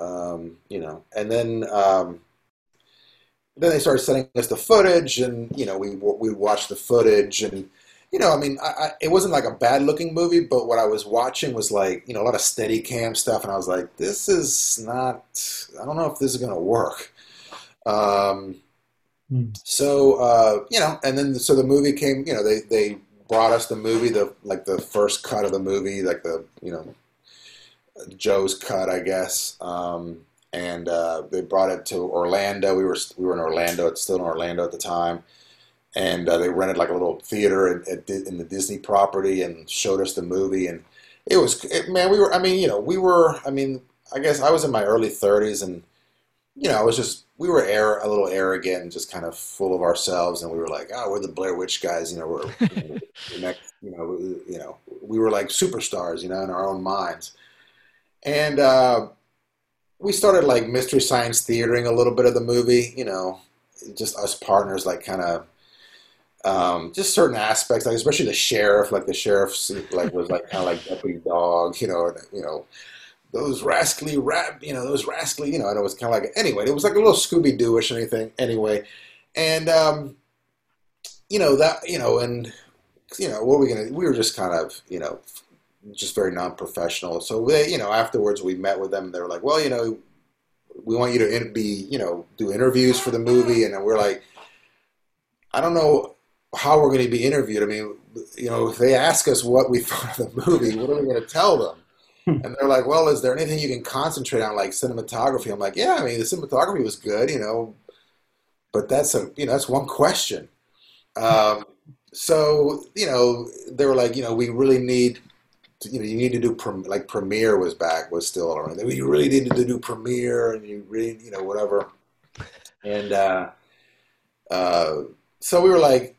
um, you know, and then um, then they started sending us the footage, and you know, we we watched the footage, and you know, I mean, I, I, it wasn't like a bad looking movie, but what I was watching was like, you know, a lot of steady cam stuff, and I was like, this is not. I don't know if this is gonna work. Um, Hmm. so uh, you know, and then so the movie came. You know, they they brought us the movie, the like the first cut of the movie, like the you know Joe's cut, I guess. Um, and uh, they brought it to Orlando. We were we were in Orlando. It's still in Orlando at the time. And uh, they rented like a little theater at, at, in the Disney property and showed us the movie. And it was it, man, we were. I mean, you know, we were. I mean, I guess I was in my early thirties, and you know, I was just we were air, a little arrogant and just kind of full of ourselves, and we were like, oh, we're the Blair Witch guys, you know, we're you know, the next, you know, you know, we were like superstars, you know, in our own minds, and uh, we started like mystery science theatering a little bit of the movie, you know, just us partners, like kind of. Um, just certain aspects, like especially the sheriff, like the sheriff, like was like kind of like deputy dog, you know, you know, those rascally rap, you know, those rascally, you know, and it was kind of like, anyway, it was like a little Scooby Dooish anything, anyway. And, um, you know, that, you know, and, you know, what were we going to, we were just kind of, you know, just very non professional. So, they, you know, afterwards we met with them they were like, well, you know, we want you to be, you know, do interviews for the movie. And we're like, I don't know how we're going to be interviewed. I mean, you know, if they ask us what we thought of the movie, what are we going to tell them? And they're like, well, is there anything you can concentrate on, like cinematography? I'm like, yeah, I mean, the cinematography was good, you know, but that's a, you know, that's one question. Um, so, you know, they were like, you know, we really need you know, you need to do like Premiere was back was still around. You really needed to do Premiere, and you really, you know, whatever. And uh, uh, so we were like,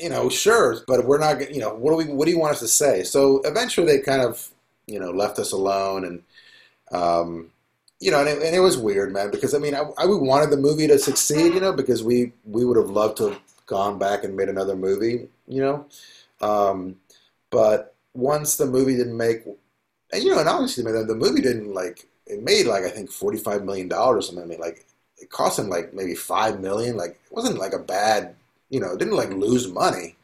you know, sure, but we're not, you know, what do we, what do you want us to say? So eventually, they kind of, you know, left us alone, and um, you know, and it, and it was weird, man, because I mean, I, I we wanted the movie to succeed, you know, because we we would have loved to have gone back and made another movie, you know, um, but once the movie didn't make, and you know, and obviously, the movie didn't like it made like I think forty five million dollars or something. I mean, like it cost him like maybe five million. Like it wasn't like a bad, you know, it didn't like lose money.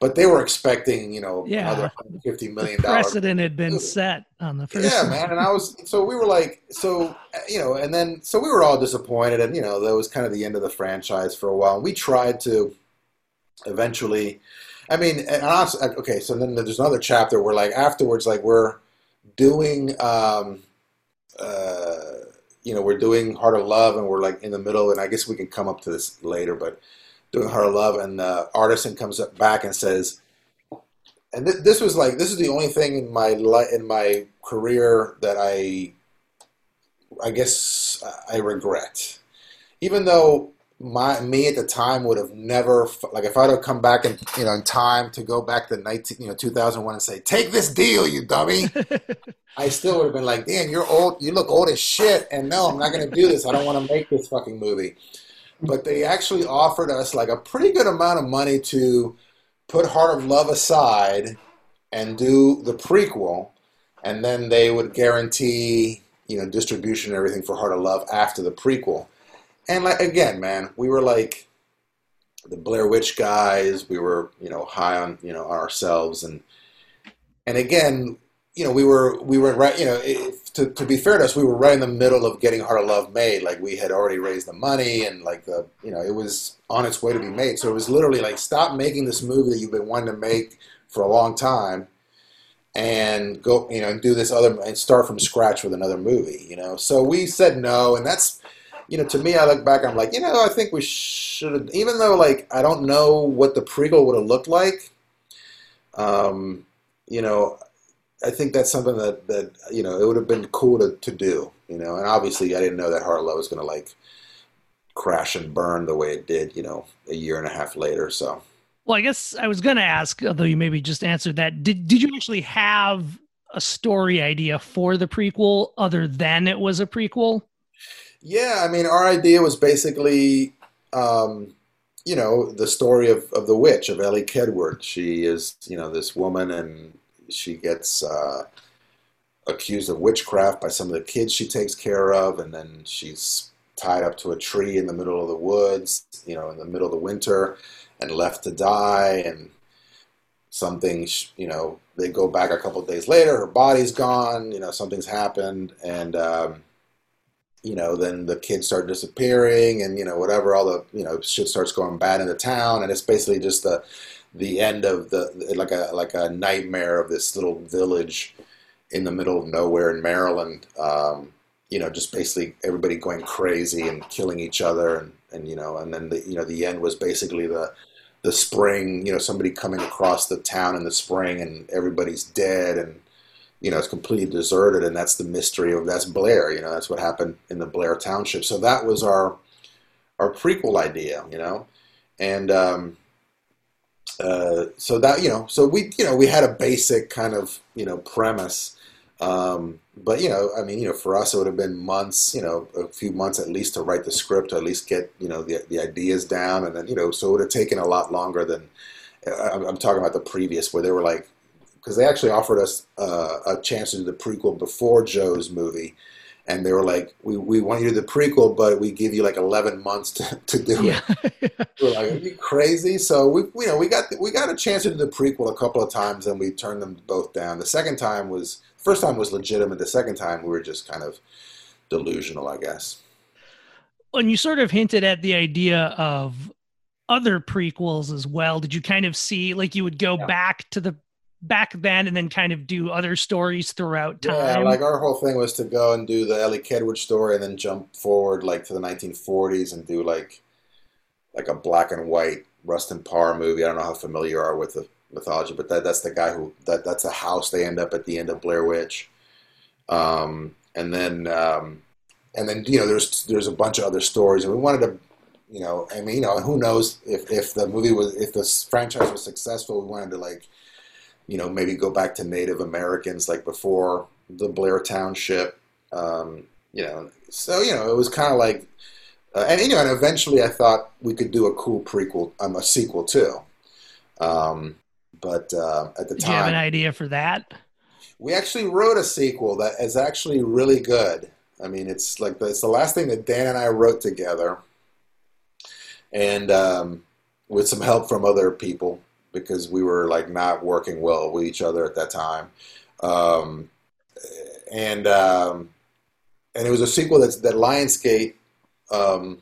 But they were expecting, you know, Yeah. another fifty million dollars. precedent had been movie. set on the first Yeah, one. man. And I was so we were like so you know, and then so we were all disappointed, and you know that was kind of the end of the franchise for a while. And we tried to eventually. I mean, and honestly, okay. So then there's another chapter where like afterwards, like we're doing, um, uh, you know, we're doing Heart of Love, and we're like in the middle, and I guess we can come up to this later, but doing Heart of Love, and uh, Artisan comes up back and says, and th- this was like this is the only thing in my li- in my career that I I guess I regret. Even though my me at the time would have never like if I'd have come back in you know in time to go back to 19 you know 2001 and say take this deal you dummy. I still would have been like damn you're old you look old as shit and no I'm not going to do this. I don't want to make this fucking movie. But they actually offered us like a pretty good amount of money to put Heart of Love aside and do the prequel, and then they would guarantee you know distribution and everything for Heart of Love after the prequel. And like again, man, we were like the Blair Witch guys. We were you know high on you know ourselves, and and again, you know we were we were right. You know to to be fair to us, we were right in the middle of getting Heart of Love made. Like we had already raised the money, and like the you know it was on its way to be made. So it was literally like stop making this movie that you've been wanting to make for a long time and go you know and do this other and start from scratch with another movie you know so we said no and that's you know to me i look back i'm like you know i think we should have even though like i don't know what the prequel would have looked like um you know i think that's something that that you know it would have been cool to, to do you know and obviously i didn't know that love was going to like crash and burn the way it did you know a year and a half later so Well, I guess I was going to ask, although you maybe just answered that. Did did you actually have a story idea for the prequel other than it was a prequel? Yeah, I mean, our idea was basically, um, you know, the story of, of the witch, of Elly Kedward. She is, you know, this woman and she gets uh, accused of witchcraft by some of the kids she takes care of, and then she's tied up to a tree in the middle of the woods, you know, in the middle of the winter, and left to die, and something, you know, they go back a couple days later, her body's gone, you know, something's happened, and, um, you know, then the kids start disappearing, and you know, whatever, all the you know, shit starts going bad in the town, and it's basically just the the end of the like a like a nightmare of this little village in the middle of nowhere in Maryland. Um, you know, just basically everybody going crazy and killing each other, and and you know, and then the you know the end was basically the the spring. You know, somebody coming across the town in the spring, and everybody's dead, and you know, it's completely deserted, and that's the mystery of that's Blair. You know, that's what happened in the Blair Township. So that was our our prequel idea. You know, and um, uh, so that you know, so we you know we had a basic kind of you know premise. Um, but you know, I mean, you know, for us, it would have been months, you know, a few months at least to write the script, to at least get you know the the ideas down, and then you know, so it would have taken a lot longer than I'm, I'm talking about the previous, where they were like, because they actually offered us uh, a chance to do the prequel before Joe's movie, and they were like, we, we want you to do the prequel, but we give you like 11 months to, to do it. We're like, are you crazy? So we, you know, we got we got a chance to do the prequel a couple of times, and we turned them both down. The second time was first time was legitimate. The second time we were just kind of delusional, I guess. and you sort of hinted at the idea of other prequels as well. Did you kind of see like you would go Yeah. back to the back then and then kind of do other stories throughout time? Yeah, like our whole thing was to go and do the Elly Kedward story, and then jump forward like to the 1940s and do like like a black and white Rustin Parr movie. I don't know how familiar you are with the mythology, but that that's the guy who that that's the house they end up at the end of Blair Witch. Um, and then um, and then you know there's there's a bunch of other stories, and we wanted to. You know, I mean, you know, who knows if, if the movie was if this franchise was successful, we wanted to like, you know, maybe go back to Native Americans like before the Blair Township. Um, you know, so you know, it was kind of like, uh, and you know, and eventually I thought we could do a cool prequel, um, a sequel too. Um, but uh, at the Did time, you have an idea for that? we actually wrote a sequel that is actually really good. I mean, it's like the, it's the last thing that Dan and I wrote together, and um, with some help from other people because we were like not working well with each other at that time. Um, and um, and it was a sequel that's, that Lionsgate um,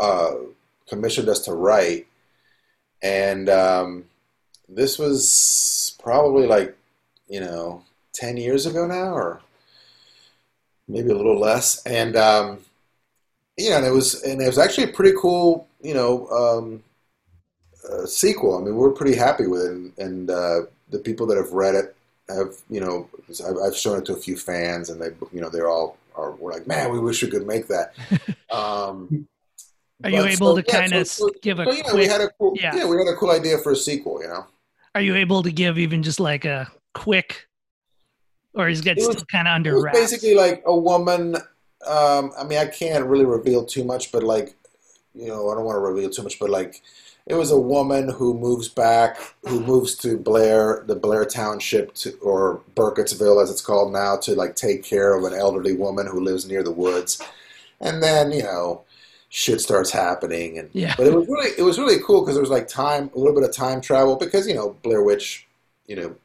uh, commissioned us to write, and um, this was probably like you know ten years ago now, or maybe a little less, and um, and it was and it was actually a pretty cool you know um, uh, sequel. I mean, we're pretty happy with it, and, and uh, the people that have read it have you know I've, I've shown it to a few fans, and they you know they're all are we're like, man, we wish we could make that. Um, Are you able so, to yeah, kind of so- so- give a you quick? we had a cool, yeah. yeah. we had a cool idea for a sequel. You know, Are you able to give even just like a quick, or is it It still kind of under wraps? basically like a woman. Um, I mean, I can't really reveal too much, but like, you know, I don't want to reveal too much, but like, it was a woman who moves back, who moves to Blair, the Blair Township, to, or Burkittsville as it's called now, to like take care of an elderly woman who lives near the woods, and then you know, shit starts happening, and Yeah. but it was really it was really cool because there was like time, a little bit of time travel because you know Blair Witch, you know,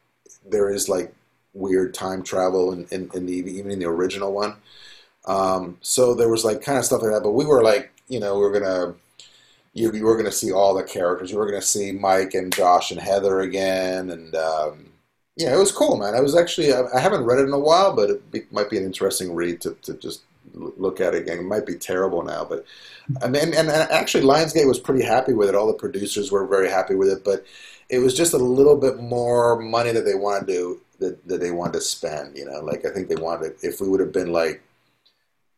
there is like weird time travel in, in, in the even in the original one. Um, so there was like kind of stuff like that, but we were like, you know, we were gonna you, you were gonna see all the characters. You were gonna see Mike and Josh and Heather again, and um, yeah, it was cool, man. I was actually I, I haven't read it in a while, but it be, might be an interesting read to, to just look at it again. It might be terrible now, but I mean, and, and actually, Lionsgate was pretty happy with it. All the producers were very happy with it, but it was just a little bit more money that they wanted to that, that they wanted to spend. You know, like I think they wanted if we would have been like,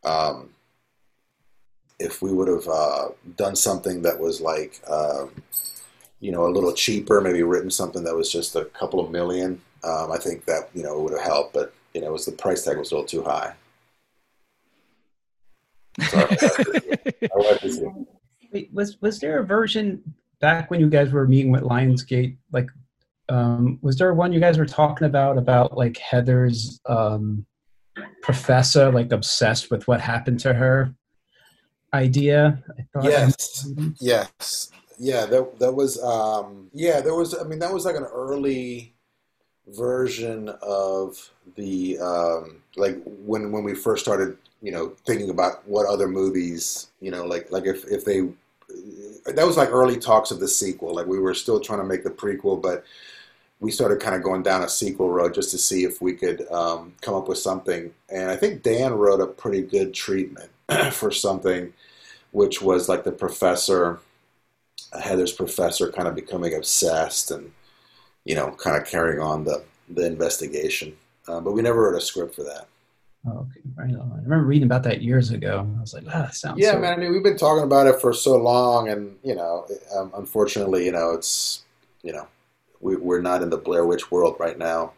um, if we would have uh, done something that was like, um, you know, a little cheaper, maybe written something that was just a couple of million. Um, I think that you know it would have helped, but you know, it was the price tag was a little too high. Sorry. I like this one. Wait, was was there a version back when you guys were meeting with Lionsgate? Like, um, was there one you guys were talking about about like Heather's um, professor, like obsessed with what happened to her? Idea. Yes, yes, yeah. That that was um, yeah. There was. I mean, that was like an early version of the um, like when when we first started, you know, thinking about what other movies, you know, like like if if they that was like early talks of the sequel. Like we were still trying to make the prequel, but we started kind of going down a sequel road just to see if we could um, come up with something. And I think Dan wrote a pretty good treatment for something, which was like the professor, Heather's professor, kind of becoming obsessed and you know, kind of carrying on the the investigation. Uh, but we never wrote a script for that. Oh, okay, right on. I remember reading about that years ago. I was like, ah, that sounds. Yeah, so- man. I mean, we've been talking about it for so long, and you know, um, unfortunately, you know, it's you know, we, we're not in the Blair Witch world right now.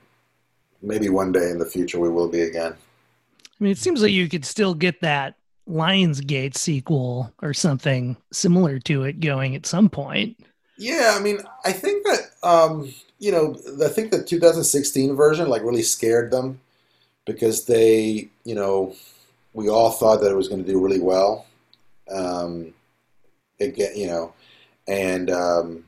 Maybe one day in the future we will be again. I mean, it seems like you could still get that Lionsgate sequel or something similar to it going at some point. Yeah, I mean, I think that um, you know, I think the 2016 version like really scared them because they, you know, we all thought that it was going to do really well. Um, again, you know, and um,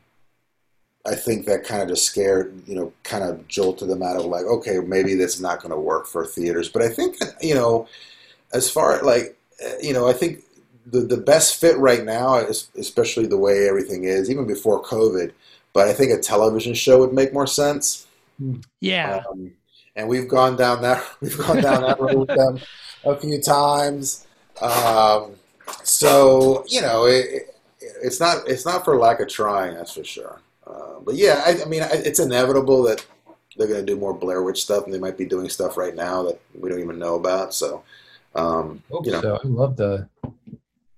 I think that kind of just scared, you know, kind of jolted them out of like, okay, maybe this is not going to work for theaters. But I think that, you know, as far as like, you know, I think the the best fit right now is especially the way everything is, even before COVID. But I think a television show would make more sense. Yeah. Um, and we've gone down that we've gone down that road with them a few times. Um, so you know, it, it, it's not it's not for lack of trying, that's for sure. Uh, but yeah, I, I mean, I, it's inevitable that they're going to do more Blair Witch stuff, and they might be doing stuff right now that we don't even know about. So, um, Hope you know, so. I love the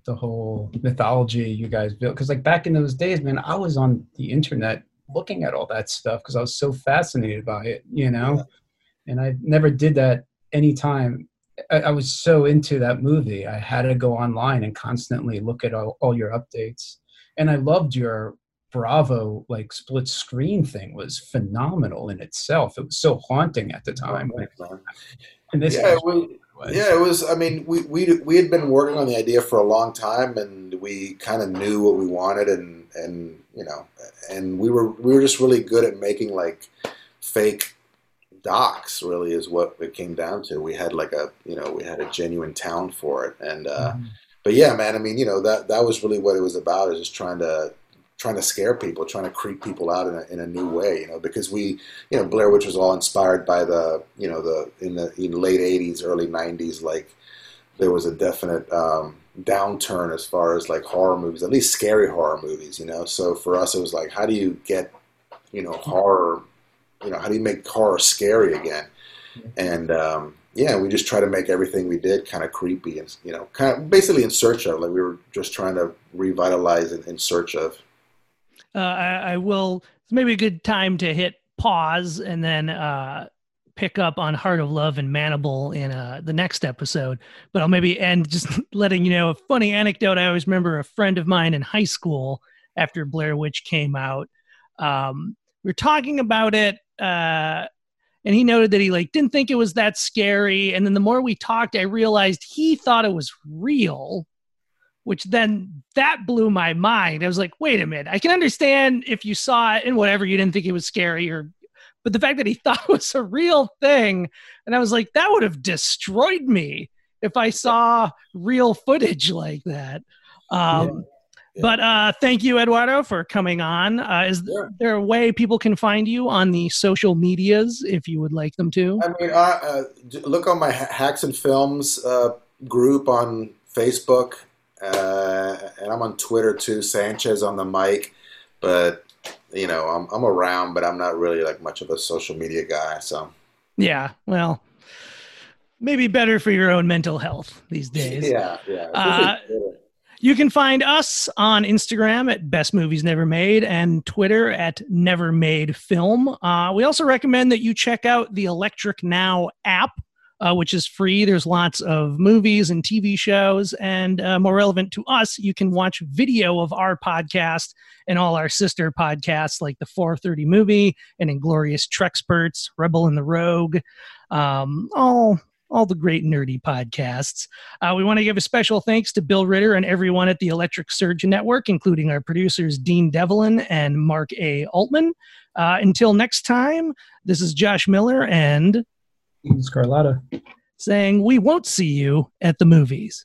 the whole mythology you guys built because like back in those days, man, I was on the internet looking at all that stuff because I was so fascinated by it, you know. And I never did that anytime. I, I was so into that movie. I had to go online and constantly look at all, all your updates. And I loved your Bravo like split screen thing was phenomenal in itself. It was so haunting at the time. Thanks, man. And this yeah, was- we, yeah, it was. I mean, we we we had been working on the idea for a long time, and we kind of knew what we wanted, and and you know, and we were we were just really good at making like fake docs. Really, is what it came down to. We had like a you know we had a genuine town for it, and uh, Mhm. but yeah, man. I mean, you know that that was really what it was about. Is just trying to trying to scare people, trying to creep people out in a, in a new way. You know, because we, you know, Blair Witch was all inspired by the, you know, the in the in late '80s, early '90s, like there was a definite um, downturn as far as like horror movies, at least scary horror movies. You know, so for us, it was like, how do you get, you know, horror, you know, how do you make horror scary again? And um, yeah, we just try to make everything we did kind of creepy and you know, kind of basically in search of. Like we were just trying to revitalize in, in search of. Uh, I, I will. It's maybe a good time to hit pause and then uh, pick up on Heart of Love and Manable in uh, the next episode. But I'll maybe end just letting you know a funny anecdote. I always remember a friend of mine in high school after Blair Witch came out. Um, we were talking about it. Uh, and he noted that he like didn't think it was that scary and then the more we talked i realized he thought it was real which then that blew my mind. I was like, wait a minute, I can understand if you saw it and whatever, you didn't think it was scary or but the fact that he thought it was a real thing, and I was like, that would have destroyed me if I saw real footage like that. Um, Yeah. But uh, thank you, Eduardo, for coming on. Uh, is there a way people can find you on the social medias if you would like them to? I mean, uh, uh, look on my Haxan Films uh, group on Facebook, uh, and I'm on Twitter too. Sanchez on the mic, but you know, I'm I'm around, but I'm not really like much of a social media guy. So Yeah, well, maybe better for your own mental health these days. yeah, yeah. Uh, You can find us on Instagram at Best Movies Never Made and Twitter at Never Made Film. Uh, we also recommend that you check out the Electric Now app, uh, which is free. There's lots of movies and TV shows, and uh, more relevant to us, you can watch video of our podcast and all our sister podcasts like the 430 Movie and Inglorious Treksperts, Rebel and the Rogue, um, all all the great nerdy podcasts. Uh, we want to give a special thanks to Bill Ritter and everyone at the Electric Surge Network, including our producers Dean Devlin and Mark A. Altman. Uh, until next time, this is Josh Miller and Scarlata. saying we won't see you at the movies.